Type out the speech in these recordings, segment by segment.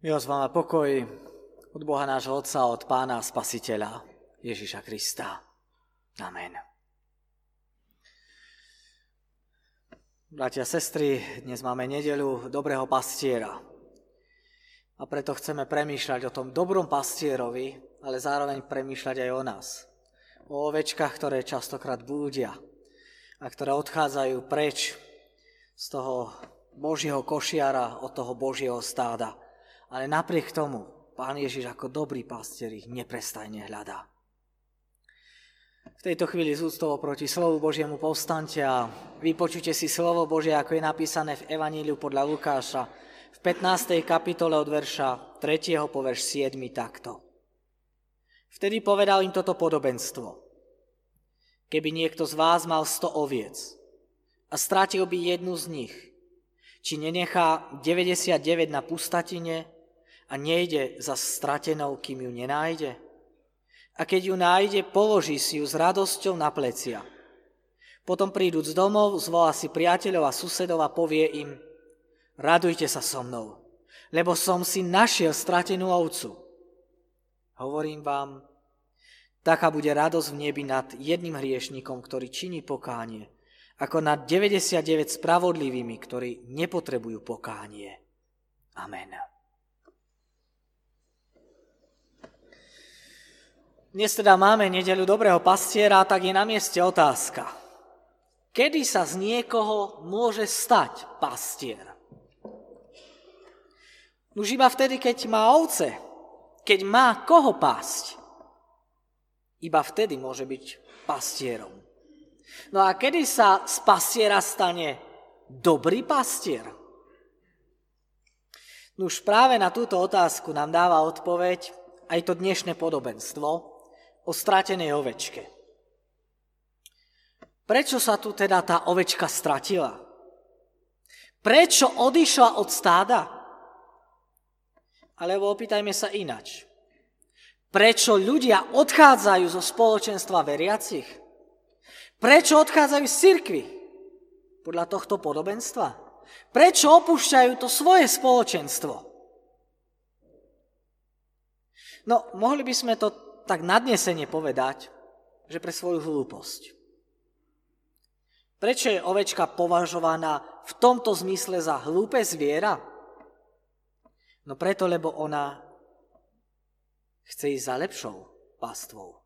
Milosť vám a pokoj od Boha nášho Otca, od Pána Spasiteľa Ježiša Krista. Amen. Bratia a sestry, dnes máme nedelu dobrého pastiera. A preto chceme premýšľať o tom dobrom pastierovi, ale zároveň premýšľať aj o nás. O ovečkách, ktoré častokrát búdia a ktoré odchádzajú preč z toho Božieho košiara, od toho Božieho stáda ale napriek tomu pán Ježiš ako dobrý pastier ich neprestajne hľadá. V tejto chvíli z úctovo proti slovu Božiemu povstante a vypočujte si slovo Božie, ako je napísané v Evaníliu podľa Lukáša v 15. kapitole od verša 3. po verš 7 takto. Vtedy povedal im toto podobenstvo. Keby niekto z vás mal 100 oviec a strátil by jednu z nich, či nenechá 99 na pustatine a nejde za stratenou, kým ju nenájde? A keď ju nájde, položí si ju s radosťou na plecia. Potom prídu z domov, zvolá si priateľov a susedov a povie im, radujte sa so mnou, lebo som si našiel stratenú ovcu. Hovorím vám, taká bude radosť v nebi nad jedným hriešnikom, ktorý činí pokánie, ako nad 99 spravodlivými, ktorí nepotrebujú pokánie. Amen. Dnes teda máme nedelu dobrého pastiera, tak je na mieste otázka. Kedy sa z niekoho môže stať pastier? Už iba vtedy, keď má ovce, keď má koho pásť. Iba vtedy môže byť pastierom. No a kedy sa z pastiera stane dobrý pastier? Už práve na túto otázku nám dáva odpoveď aj to dnešné podobenstvo, o stratenej ovečke. Prečo sa tu teda tá ovečka stratila? Prečo odišla od stáda? Alebo opýtajme sa inač. Prečo ľudia odchádzajú zo spoločenstva veriacich? Prečo odchádzajú z cirkvy? Podľa tohto podobenstva. Prečo opúšťajú to svoje spoločenstvo? No, mohli by sme to tak nadnesenie povedať, že pre svoju hlúposť. Prečo je ovečka považovaná v tomto zmysle za hlúpe zviera? No preto, lebo ona chce ísť za lepšou pastvou.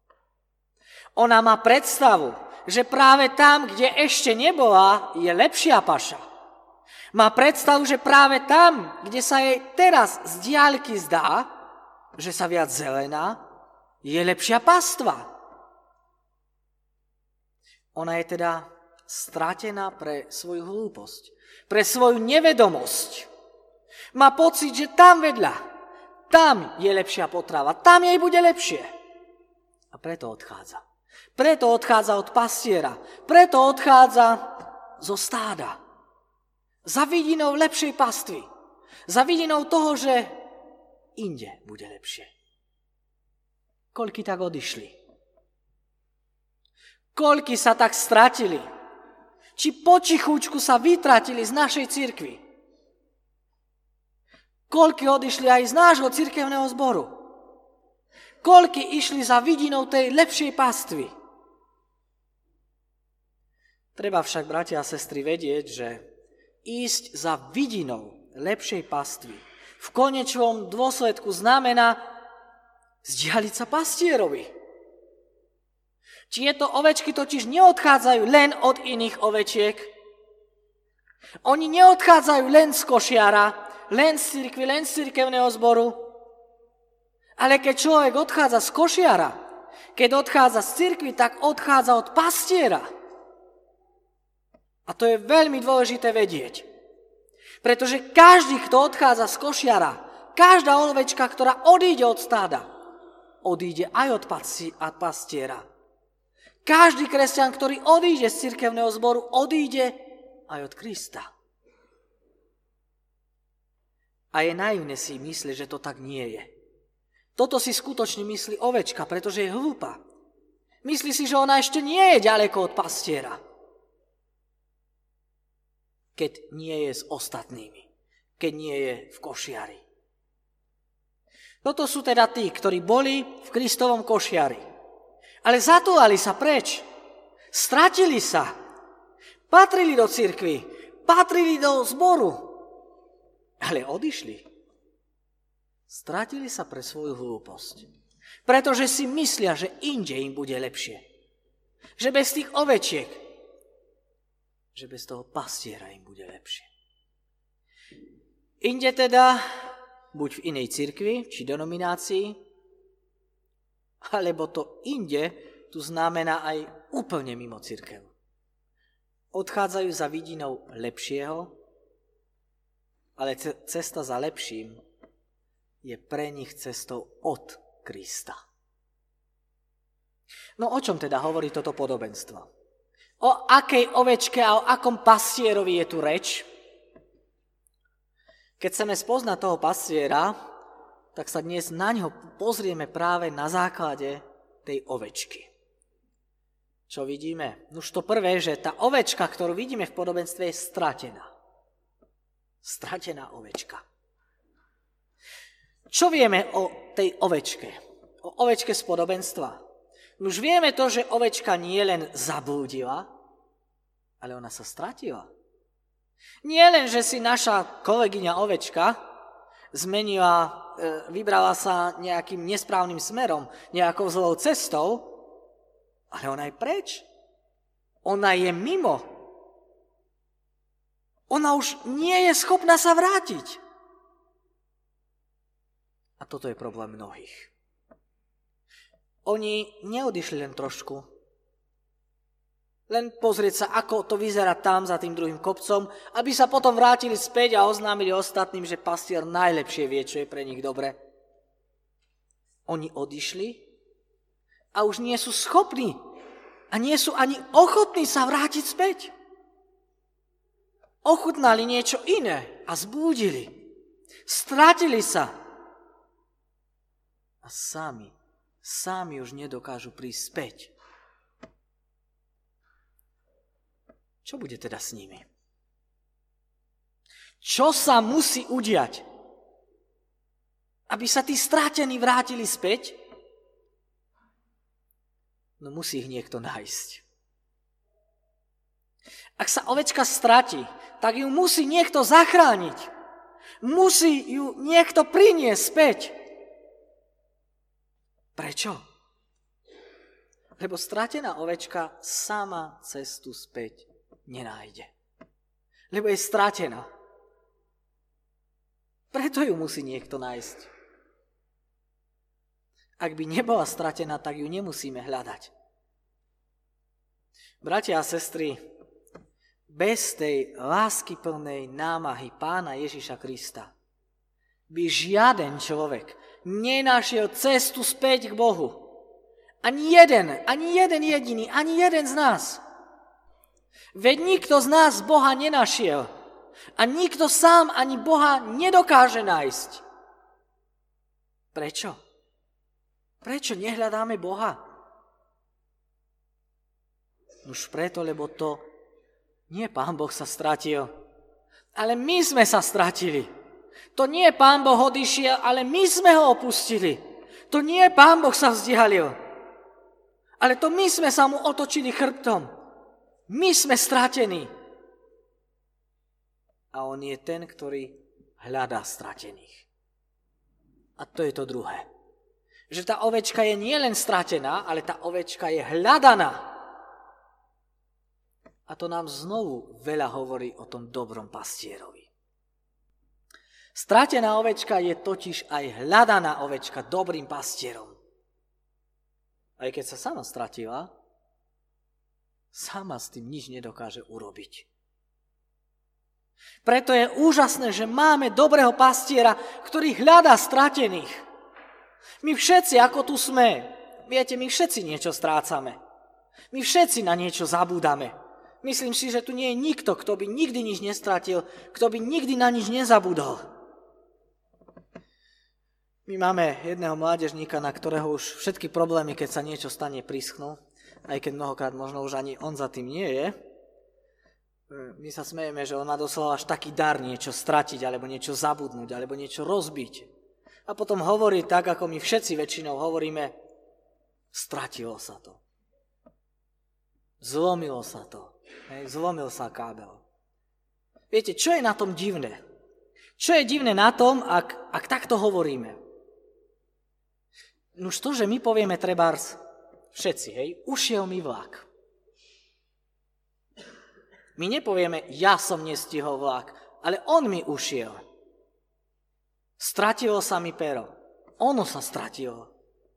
Ona má predstavu, že práve tam, kde ešte nebola, je lepšia paša. Má predstavu, že práve tam, kde sa jej teraz z diaľky zdá, že sa viac zelená, je lepšia pastva. Ona je teda stratená pre svoju hlúposť, pre svoju nevedomosť. Má pocit, že tam vedľa, tam je lepšia potrava, tam jej bude lepšie. A preto odchádza. Preto odchádza od pastiera, preto odchádza zo stáda. Za vidinou lepšej pastvy. Za vidinou toho, že inde bude lepšie. Koľky tak odišli? Koľky sa tak stratili? Či počichúčku sa vytratili z našej cirkvi? Koľky odišli aj z nášho cirkevného zboru? Koľky išli za vidinou tej lepšej pastvy? Treba však, bratia a sestry, vedieť, že ísť za vidinou lepšej pastvy v konečnom dôsledku znamená Zdialiť sa pastierovi. Tieto ovečky totiž neodchádzajú len od iných ovečiek. Oni neodchádzajú len z košiara, len z cirkvi, len z cirkevného zboru. Ale keď človek odchádza z košiara, keď odchádza z cirkvi, tak odchádza od pastiera. A to je veľmi dôležité vedieť. Pretože každý, kto odchádza z košiara, každá ovečka, ktorá odíde od stáda, odíde aj od pastiera. Každý kresťan, ktorý odíde z cirkevného zboru, odíde aj od Krista. A je naivné si myslieť, že to tak nie je. Toto si skutočne myslí ovečka, pretože je hlúpa. Myslí si, že ona ešte nie je ďaleko od pastiera. Keď nie je s ostatnými. Keď nie je v košiari. Toto sú teda tí, ktorí boli v Kristovom košiari. Ale zatúvali sa preč. Stratili sa. Patrili do cirkvy. Patrili do zboru. Ale odišli. Stratili sa pre svoju hlúposť. Pretože si myslia, že inde im bude lepšie. Že bez tých ovečiek, že bez toho pastiera im bude lepšie. Inde teda, buď v inej cirkvi či denominácii, alebo to inde tu znamená aj úplne mimo cirkev. Odchádzajú za vidinou lepšieho, ale cesta za lepším je pre nich cestou od Krista. No o čom teda hovorí toto podobenstvo? O akej ovečke a o akom pastierovi je tu reč? Keď chceme spoznať toho pastiera, tak sa dnes na ňo pozrieme práve na základe tej ovečky. Čo vidíme? Už to prvé, že tá ovečka, ktorú vidíme v podobenstve, je stratená. Stratená ovečka. Čo vieme o tej ovečke? O ovečke z podobenstva. Už vieme to, že ovečka nie len zablúdila, ale ona sa stratila. Nie len, že si naša kolegyňa ovečka zmenila, e, vybrala sa nejakým nesprávnym smerom, nejakou zlou cestou, ale ona je preč. Ona je mimo. Ona už nie je schopná sa vrátiť. A toto je problém mnohých. Oni neodišli len trošku. Len pozrieť sa, ako to vyzerá tam za tým druhým kopcom, aby sa potom vrátili späť a oznámili ostatným, že pastier najlepšie vie, čo je pre nich dobre. Oni odišli a už nie sú schopní a nie sú ani ochotní sa vrátiť späť. Ochutnali niečo iné a zbúdili. Stratili sa a sami, sami už nedokážu prísť späť. Čo bude teda s nimi? Čo sa musí udiať, aby sa tí strátení vrátili späť? No musí ich niekto nájsť. Ak sa ovečka stratí, tak ju musí niekto zachrániť. Musí ju niekto priniesť späť. Prečo? Lebo stratená ovečka sama cestu späť nenájde. Lebo je stratená. Preto ju musí niekto nájsť. Ak by nebola stratená, tak ju nemusíme hľadať. Bratia a sestry, bez tej láskyplnej námahy pána Ježiša Krista by žiaden človek nenašiel cestu späť k Bohu. Ani jeden, ani jeden jediný, ani jeden z nás. Veď nikto z nás Boha nenašiel. A nikto sám ani Boha nedokáže nájsť. Prečo? Prečo nehľadáme Boha? Už preto, lebo to nie Pán Boh sa stratil, ale my sme sa stratili. To nie Pán Boh odišiel, ale my sme ho opustili. To nie Pán Boh sa vzdialil, ale to my sme sa mu otočili chrbtom. My sme stratení. A on je ten, ktorý hľadá stratených. A to je to druhé. Že tá ovečka je nielen stratená, ale tá ovečka je hľadaná. A to nám znovu veľa hovorí o tom dobrom pastierovi. Stratená ovečka je totiž aj hľadaná ovečka dobrým pastierom. Aj keď sa sama stratila, sama s tým nič nedokáže urobiť. Preto je úžasné, že máme dobrého pastiera, ktorý hľadá stratených. My všetci, ako tu sme, viete, my všetci niečo strácame. My všetci na niečo zabúdame. Myslím si, že tu nie je nikto, kto by nikdy nič nestratil, kto by nikdy na nič nezabudol. My máme jedného mládežníka, na ktorého už všetky problémy, keď sa niečo stane, prischnú, aj keď mnohokrát možno už ani on za tým nie je. My sa smejeme, že on má doslova až taký dar niečo stratiť, alebo niečo zabudnúť, alebo niečo rozbiť. A potom hovorí tak, ako my všetci väčšinou hovoríme, stratilo sa to. Zlomilo sa to. Hej, zlomil sa kábel. Viete, čo je na tom divné? Čo je divné na tom, ak, ak takto hovoríme? Už to, že my povieme trebárs všetci, hej, ušiel mi vlak. My nepovieme, ja som nestihol vlak, ale on mi ušiel. Stratilo sa mi pero. Ono sa stratilo.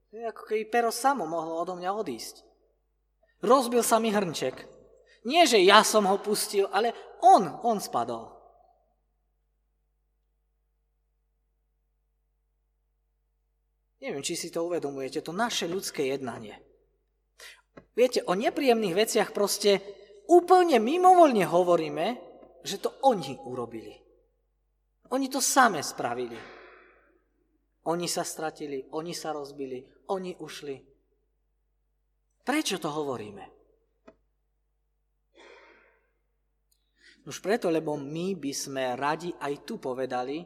Je ako keby pero samo mohlo odo mňa odísť. Rozbil sa mi hrnček. Nie, že ja som ho pustil, ale on, on spadol. Neviem, či si to uvedomujete, to naše ľudské jednanie. Viete, o nepríjemných veciach proste úplne mimovoľne hovoríme, že to oni urobili. Oni to same spravili. Oni sa stratili, oni sa rozbili, oni ušli. Prečo to hovoríme? Už preto, lebo my by sme radi aj tu povedali,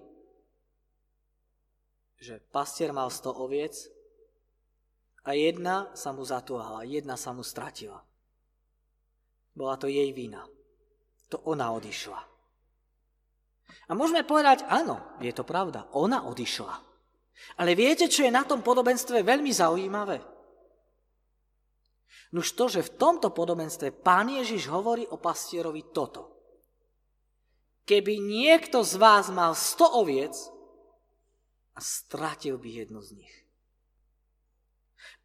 že pastier mal 100 oviec a jedna sa mu zatúhala, jedna sa mu stratila. Bola to jej vina. To ona odišla. A môžeme povedať, áno, je to pravda, ona odišla. Ale viete, čo je na tom podobenstve veľmi zaujímavé? Nuž to, že v tomto podobenstve pán Ježiš hovorí o pastierovi toto. Keby niekto z vás mal 100 oviec a stratil by jednu z nich.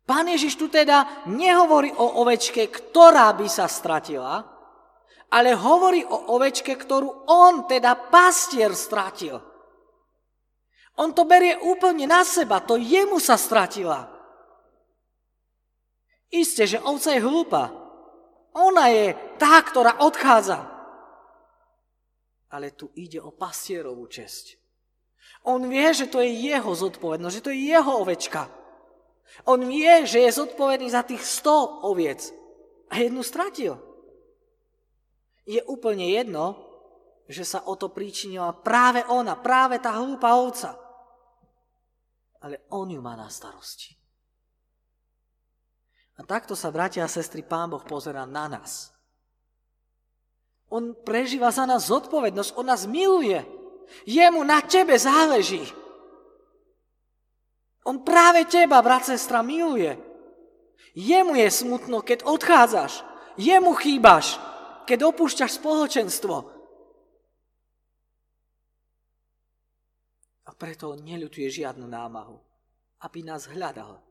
Pán Ježiš tu teda nehovorí o ovečke, ktorá by sa stratila, ale hovorí o ovečke, ktorú on, teda pastier, stratil. On to berie úplne na seba, to jemu sa stratila. Isté, že ovca je hlúpa. Ona je tá, ktorá odchádza. Ale tu ide o pastierovú česť. On vie, že to je jeho zodpovednosť, že to je jeho ovečka. On vie, že je zodpovedný za tých 100 oviec a jednu stratil. Je úplne jedno, že sa o to príčinila práve ona, práve tá hlúpa ovca. Ale on ju má na starosti. A takto sa, bratia a sestry, Pán Boh pozera na nás. On prežíva za nás zodpovednosť, on nás miluje. Jemu na tebe záleží. On práve teba, brat, sestra, miluje. Jemu je smutno, keď odchádzaš. Jemu chýbaš, keď opúšťaš spoločenstvo. A preto on neľutuje žiadnu námahu, aby nás hľadal.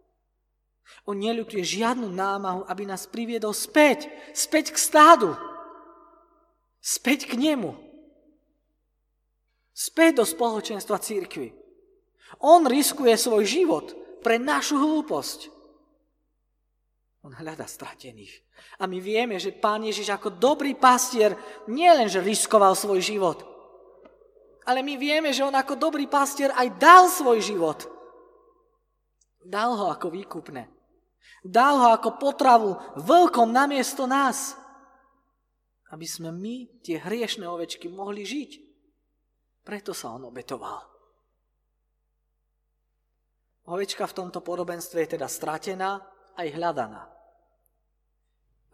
On neľutuje žiadnu námahu, aby nás priviedol späť, späť k stádu, späť k nemu, späť do spoločenstva církvy. On riskuje svoj život pre našu hlúposť. On hľada stratených. A my vieme, že Pán Ježiš ako dobrý pastier nielenže riskoval svoj život, ale my vieme, že on ako dobrý pastier aj dal svoj život. Dal ho ako výkupné. Dal ho ako potravu vlkom namiesto nás. Aby sme my, tie hriešne ovečky, mohli žiť. Preto sa on obetoval. Ovečka v tomto podobenstve je teda stratená aj hľadaná.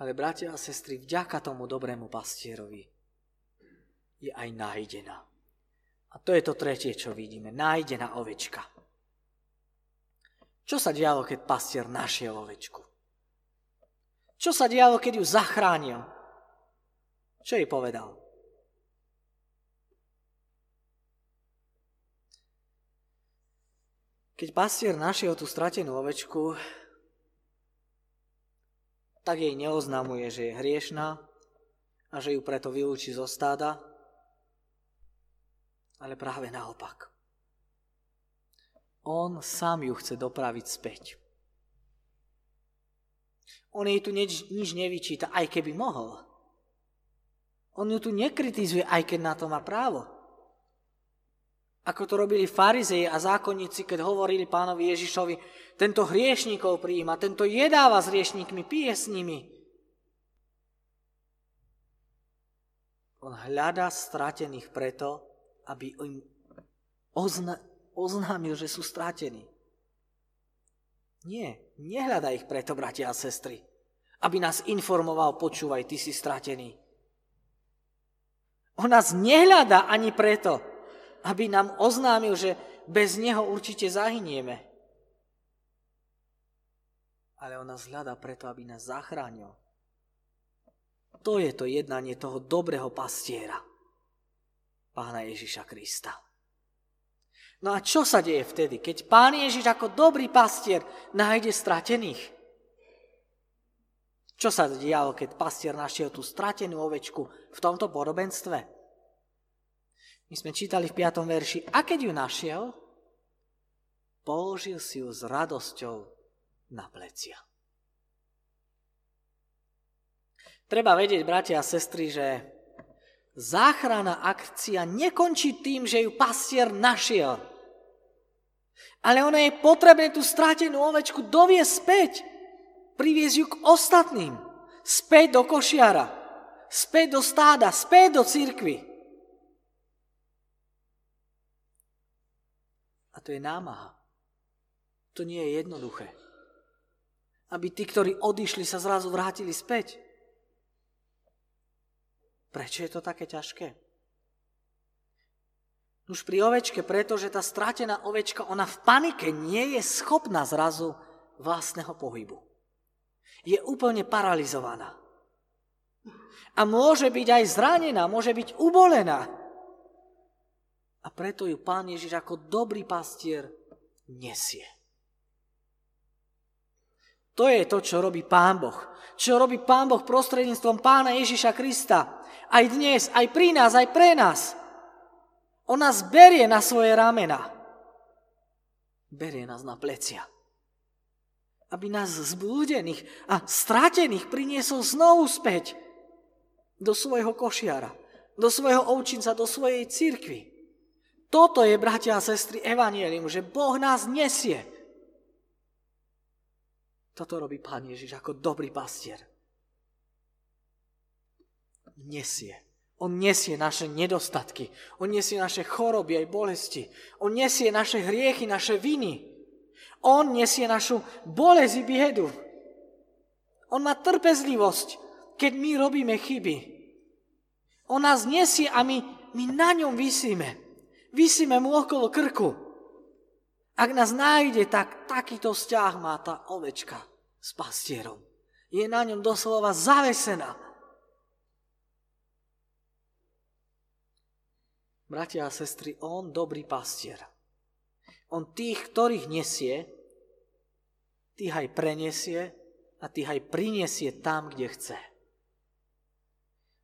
Ale bratia a sestry, vďaka tomu dobrému pastierovi je aj nájdená. A to je to tretie, čo vidíme. Nájdená ovečka. Čo sa dialo, keď pastier našiel ovečku? Čo sa dialo, keď ju zachránil? Čo jej povedal? Keď pastier našiel tú stratenú ovečku, tak jej neoznamuje, že je hriešná a že ju preto vylúči zo stáda, ale práve naopak. On sám ju chce dopraviť späť. On jej tu nič, nič nevyčíta, aj keby mohol. On ju tu nekritizuje, aj keď na to má právo. Ako to robili farizeji a zákonníci, keď hovorili pánovi Ježišovi, tento hriešníkov prijíma, tento jedáva s hriešníkmi, pije s nimi. On hľadá stratených preto, aby im ozna- oznámil, že sú stratení. Nie, nehľadaj ich preto, bratia a sestry, aby nás informoval, počúvaj, ty si stratený. On nás nehľadá ani preto, aby nám oznámil, že bez neho určite zahynieme. Ale on nás hľadá preto, aby nás zachránil. To je to jednanie toho dobrého pastiera, pána Ježiša Krista. No a čo sa deje vtedy, keď pán Ježiš ako dobrý pastier nájde stratených? Čo sa dialo, keď pastier našiel tú stratenú ovečku v tomto podobenstve? My sme čítali v 5. verši, a keď ju našiel, položil si ju s radosťou na plecia. Treba vedieť, bratia a sestry, že záchrana akcia nekončí tým, že ju pastier našiel. Ale ono je potrebné tú stratenú ovečku doviesť späť. Priviesť ju k ostatným. Späť do košiara. Späť do stáda. Späť do cirkvy. A to je námaha. To nie je jednoduché. Aby tí, ktorí odišli, sa zrazu vrátili späť. Prečo je to také ťažké? Už pri ovečke, pretože tá stratená ovečka, ona v panike nie je schopná zrazu vlastného pohybu. Je úplne paralizovaná. A môže byť aj zranená, môže byť ubolená. A preto ju pán Ježiš ako dobrý pastier nesie. To je to, čo robí Pán Boh. Čo robí Pán Boh prostredníctvom Pána Ježiša Krista. Aj dnes, aj pri nás, aj pre nás. On nás berie na svoje ramena. Berie nás na plecia. Aby nás zblúdených a stratených priniesol znovu späť do svojho košiara, do svojho ovčinca, do svojej cirkvi. Toto je, bratia a sestry, evanielium, že Boh nás nesie toto robí Pán Ježiš ako dobrý pastier. Nesie. On nesie naše nedostatky. On nesie naše choroby aj bolesti. On nesie naše hriechy, naše viny. On nesie našu bolesť i biedu. On má trpezlivosť, keď my robíme chyby. On nás nesie a my, my na ňom vysíme. Vysíme mu okolo krku. Ak nás nájde, tak takýto vzťah má tá ovečka s pastierom. Je na ňom doslova zavesená. Bratia a sestry, on dobrý pastier. On tých, ktorých nesie, tých aj prenesie a tých aj prinesie tam, kde chce.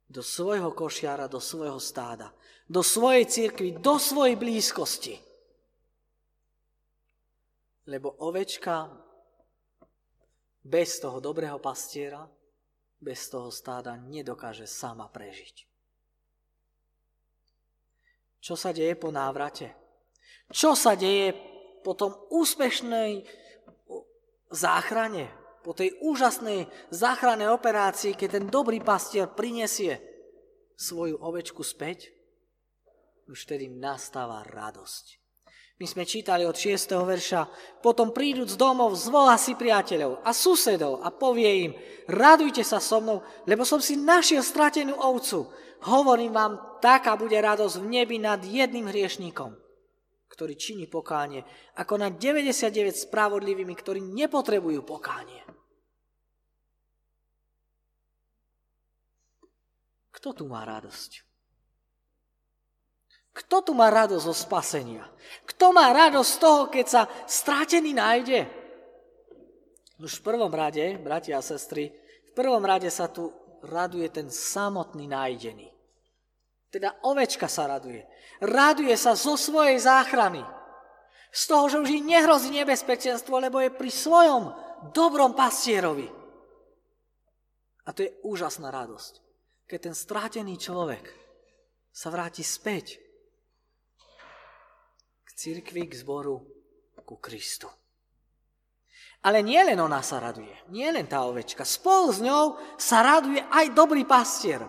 Do svojho košiara, do svojho stáda, do svojej cirkvi, do svojej blízkosti lebo ovečka bez toho dobrého pastiera, bez toho stáda nedokáže sama prežiť. Čo sa deje po návrate? Čo sa deje po tom úspešnej záchrane, po tej úžasnej záchrannej operácii, keď ten dobrý pastier prinesie svoju ovečku späť? Už tedy nastáva radosť. My sme čítali od 6. verša. Potom príduc domov, zvolá si priateľov a susedov a povie im, radujte sa so mnou, lebo som si našiel stratenú ovcu. Hovorím vám, taká bude radosť v nebi nad jedným hriešníkom, ktorý činí pokánie, ako nad 99 spravodlivými, ktorí nepotrebujú pokánie. Kto tu má radosť? Kto tu má radosť zo spasenia? Kto má radosť z toho, keď sa stratený nájde? Už v prvom rade, bratia a sestry, v prvom rade sa tu raduje ten samotný nájdený. Teda ovečka sa raduje. Raduje sa zo svojej záchrany. Z toho, že už jej nehrozí nebezpečenstvo, lebo je pri svojom dobrom pastierovi. A to je úžasná radosť. Keď ten strátený človek sa vráti späť cirkvi, k zboru, ku Kristu. Ale nie len ona sa raduje, nie len tá ovečka. Spolu s ňou sa raduje aj dobrý pastier.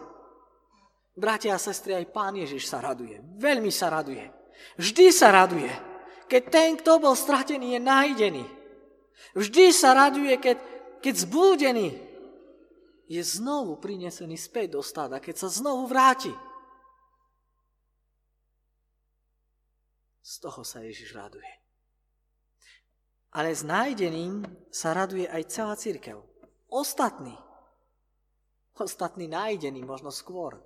Bratia a sestry, aj pán Ježiš sa raduje. Veľmi sa raduje. Vždy sa raduje, keď ten, kto bol stratený, je nájdený. Vždy sa raduje, keď, keď zbúdený je znovu prinesený späť do stáda, keď sa znovu vráti. Z toho sa Ježiš raduje. Ale s nájdeným sa raduje aj celá církev. Ostatní. Ostatní nájdení možno skôr.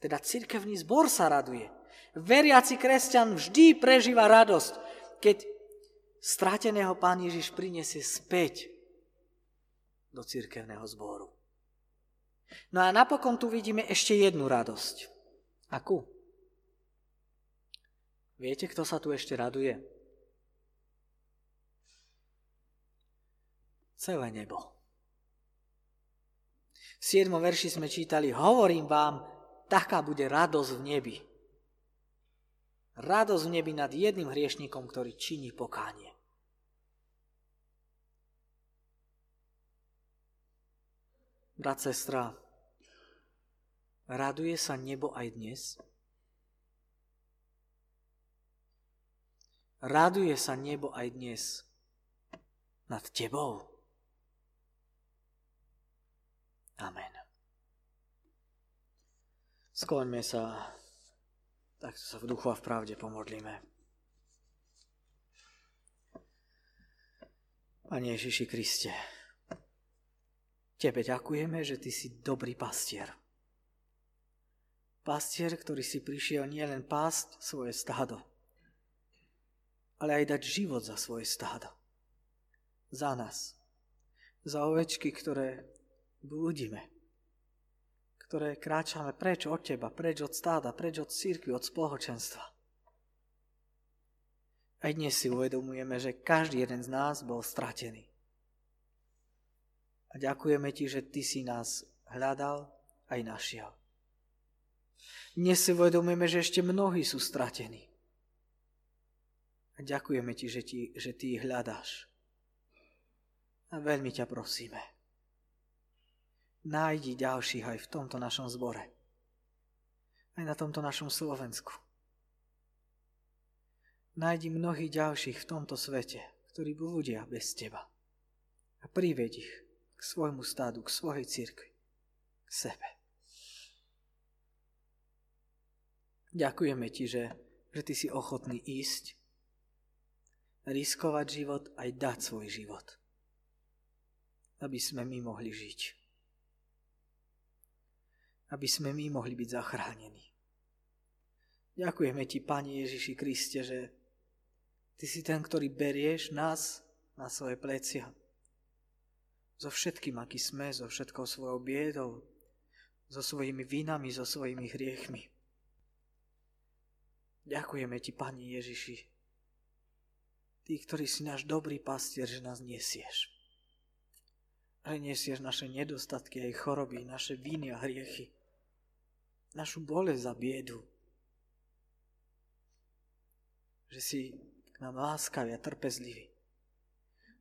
Teda církevný zbor sa raduje. Veriaci kresťan vždy prežíva radosť, keď strateného Pán Ježiš prinesie späť do církevného zboru. No a napokon tu vidíme ešte jednu radosť. Akú? Viete, kto sa tu ešte raduje? Celé nebo. V 7. verši sme čítali, hovorím vám, taká bude radosť v nebi. Radosť v nebi nad jedným hriešnikom, ktorý činí pokánie. Brat, sestra, raduje sa nebo aj dnes? Raduje sa nebo aj dnes nad tebou? Amen. Skloňme sa tak sa v duchu a v pravde pomodlíme. Pane Ježiši Kriste, Tebe ďakujeme, že Ty si dobrý pastier. Pastier, ktorý si prišiel nielen pásť svoje stádo, ale aj dať život za svoje stádo. Za nás. Za ovečky, ktoré blúdime ktoré kráčame preč od teba, preč od stáda, preč od církvy, od spoločenstva. Aj dnes si uvedomujeme, že každý jeden z nás bol stratený. A ďakujeme ti, že ty si nás hľadal aj našiel. Dnes si uvedomujeme, že ešte mnohí sú stratení. A ďakujeme ti, že, ti, že ty ich hľadáš. A veľmi ťa prosíme nájdi ďalších aj v tomto našom zbore. Aj na tomto našom Slovensku. Nájdi mnohých ďalších v tomto svete, ktorí blúdia bez teba. A prived ich k svojmu stádu, k svojej cirkvi, k sebe. Ďakujeme ti, že, že ty si ochotný ísť, riskovať život, aj dať svoj život, aby sme my mohli žiť aby sme my mohli byť zachránení. Ďakujeme Ti, Pani Ježiši Kriste, že Ty si ten, ktorý berieš nás na svoje plecia. So všetkým, aký sme, so všetkou svojou biedou, so svojimi vinami, so svojimi hriechmi. Ďakujeme Ti, Pani Ježiši, Ty, ktorý si náš dobrý pastier, že nás nesieš. Že nesieš naše nedostatky aj choroby, naše viny a hriechy našu bolesť a biedu. Že si k nám láskavý a trpezlivý.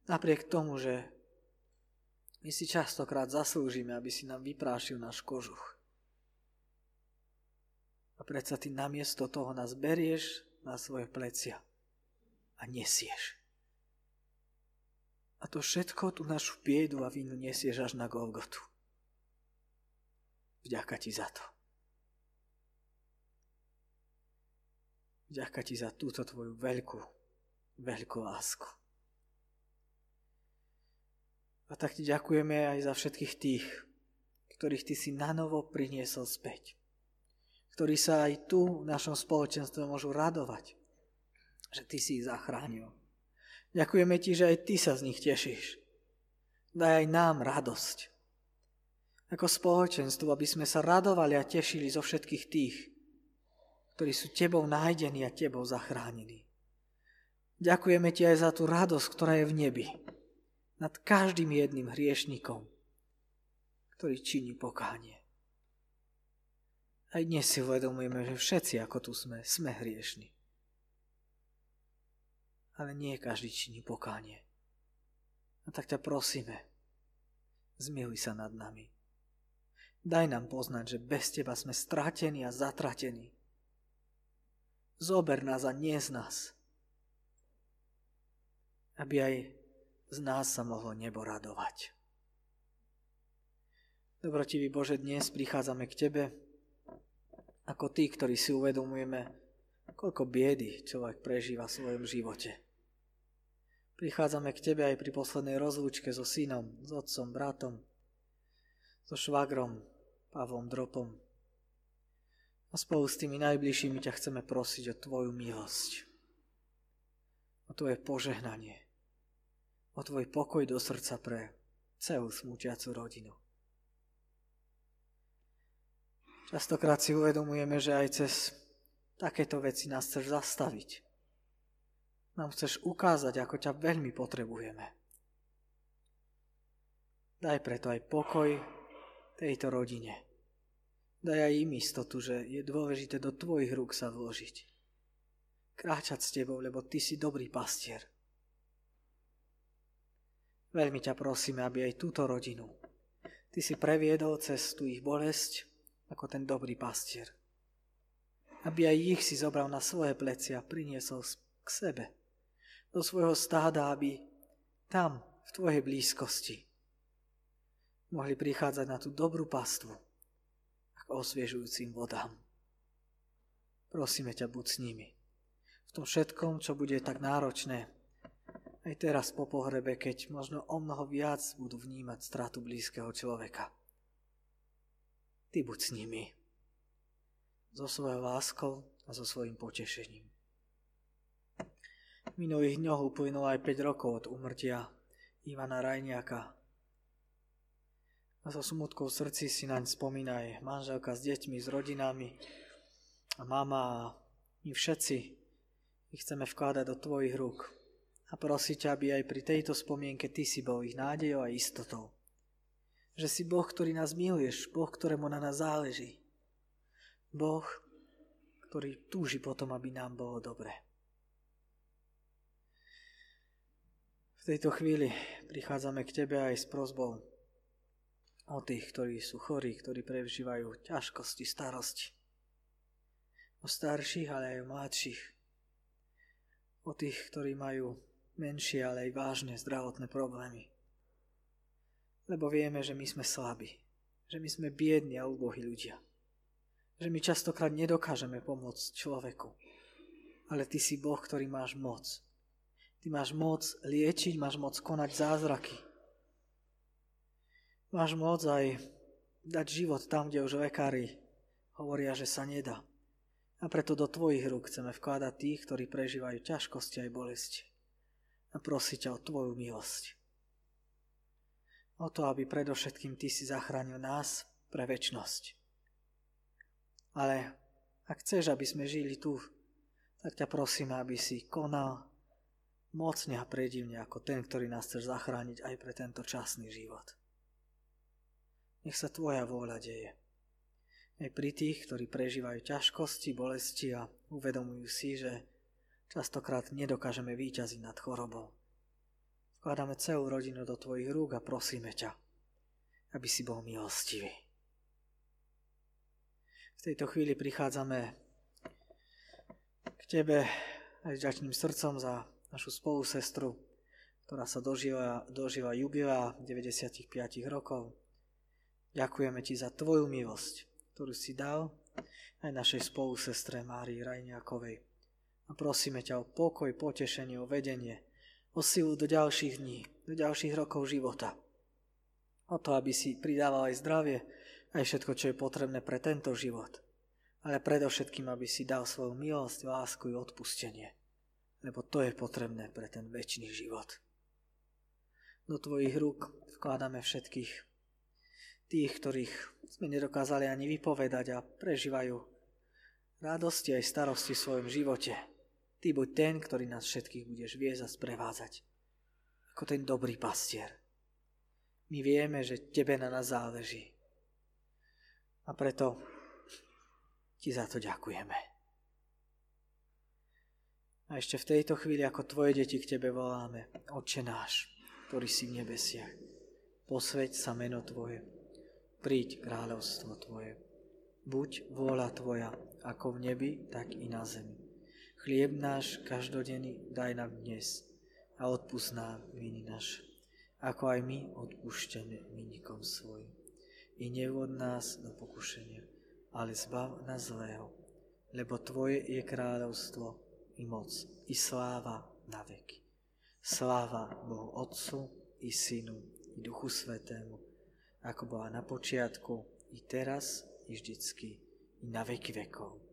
Napriek tomu, že my si častokrát zaslúžime, aby si nám vyprášil náš kožuch. A predsa ty namiesto toho nás berieš na svoje plecia a nesieš. A to všetko, tú našu biedu a vinu nesieš až na Golgotu. Vďaka ti za to. Ďaká ti za túto tvoju veľkú, veľkú lásku. A tak ti ďakujeme aj za všetkých tých, ktorých ty si nanovo priniesol späť. Ktorí sa aj tu v našom spoločenstve môžu radovať, že ty si ich zachránil. Ďakujeme ti, že aj ty sa z nich tešíš. Daj aj nám radosť. Ako spoločenstvo, aby sme sa radovali a tešili zo všetkých tých, ktorí sú tebou nájdení a tebou zachránení. Ďakujeme ti aj za tú radosť, ktorá je v nebi. Nad každým jedným hriešnikom, ktorý činí pokánie. Aj dnes si uvedomujeme, že všetci, ako tu sme, sme hriešni. Ale nie každý činí pokánie. A tak ťa prosíme, zmiluj sa nad nami. Daj nám poznať, že bez teba sme stratení a zatratení Zober nás a nie z nás. aby aj z nás sa mohlo nebo radovať. Dobrotivý Bože, dnes prichádzame k Tebe ako tí, ktorí si uvedomujeme, koľko biedy človek prežíva v svojom živote. Prichádzame k Tebe aj pri poslednej rozlúčke so synom, s otcom, bratom, so švagrom, Pavlom Dropom. A spolu s tými najbližšími ťa chceme prosiť o Tvoju milosť, o Tvoje požehnanie, o Tvoj pokoj do srdca pre celú smutiacu rodinu. Častokrát si uvedomujeme, že aj cez takéto veci nás chceš zastaviť. Nám chceš ukázať, ako ťa veľmi potrebujeme. Daj preto aj pokoj tejto rodine. Daj aj im istotu, že je dôležité do tvojich rúk sa vložiť. Kráčať s tebou, lebo ty si dobrý pastier. Veľmi ťa prosíme, aby aj túto rodinu ty si previedol cez tú ich bolesť, ako ten dobrý pastier. Aby aj ich si zobral na svoje plecia a priniesol k sebe, do svojho stáda, aby tam, v tvojej blízkosti, mohli prichádzať na tú dobrú pastvu k osviežujúcim vodám. Prosíme ťa, buď s nimi. V tom všetkom, čo bude tak náročné, aj teraz po pohrebe, keď možno o mnoho viac budú vnímať stratu blízkeho človeka. Ty buď s nimi. So svojou láskou a so svojím potešením. V minulých dňoch uplynulo aj 5 rokov od umrtia Ivana Rajniaka. A so smutkou v srdci si naň spomína aj manželka s deťmi, s rodinami a mama a my všetci ich chceme vkladať do tvojich rúk a prosiť, aby aj pri tejto spomienke ty si bol ich nádejou a istotou že si Boh, ktorý nás miluješ, Boh, ktorému na nás záleží. Boh, ktorý túži potom, aby nám bolo dobre. V tejto chvíli prichádzame k Tebe aj s prozbou o tých, ktorí sú chorí, ktorí prežívajú ťažkosti, starosti. O starších, ale aj o mladších. O tých, ktorí majú menšie, ale aj vážne zdravotné problémy lebo vieme, že my sme slabí, že my sme biedni a úbohí ľudia. Že my častokrát nedokážeme pomôcť človeku. Ale Ty si Boh, ktorý máš moc. Ty máš moc liečiť, máš moc konať zázraky. Máš moc aj dať život tam, kde už lekári hovoria, že sa nedá. A preto do Tvojich rúk chceme vkladať tých, ktorí prežívajú ťažkosti aj bolesti. A prosiť ťa o Tvoju milosť o to, aby predovšetkým Ty si zachránil nás pre väčnosť. Ale ak chceš, aby sme žili tu, tak ťa prosím, aby si konal mocne a predivne ako ten, ktorý nás chceš zachrániť aj pre tento časný život. Nech sa Tvoja vôľa deje. Aj pri tých, ktorí prežívajú ťažkosti, bolesti a uvedomujú si, že častokrát nedokážeme výťaziť nad chorobou. Vkladáme celú rodinu do Tvojich rúk a prosíme ťa, aby si bol milostivý. V tejto chvíli prichádzame k Tebe aj s ďačným srdcom za našu spolusestru, ktorá sa dožila, dožila jubilea 95 rokov. Ďakujeme Ti za Tvoju milosť, ktorú si dal aj našej spolusestre Márii Rajniakovej. A prosíme ťa o pokoj, potešenie, o vedenie, o silu do ďalších dní, do ďalších rokov života. O to, aby si pridával aj zdravie, aj všetko, čo je potrebné pre tento život. Ale predovšetkým, aby si dal svoju milosť, lásku i odpustenie. Lebo to je potrebné pre ten väčší život. Do tvojich rúk vkladáme všetkých tých, ktorých sme nedokázali ani vypovedať a prežívajú radosti aj starosti v svojom živote Ty buď ten, ktorý nás všetkých budeš viesť a sprevádzať. Ako ten dobrý pastier. My vieme, že Tebe na nás záleží. A preto Ti za to ďakujeme. A ešte v tejto chvíli, ako Tvoje deti k Tebe voláme, Oče náš, ktorý si v nebesiach, posveď sa meno Tvoje, príď kráľovstvo Tvoje. Buď vôľa Tvoja, ako v nebi, tak i na zemi. Chlieb náš každodenný daj nám dnes a odpúsť nám viny naše, ako aj my odpúšťame vynikom svojim. I nevod nás do pokušenia, ale zbav nás zlého, lebo Tvoje je kráľovstvo, i moc, i sláva na veky. Sláva Bohu Otcu, i Synu, i Duchu Svetému, ako bola na počiatku, i teraz, i vždycky, i na veky vekov.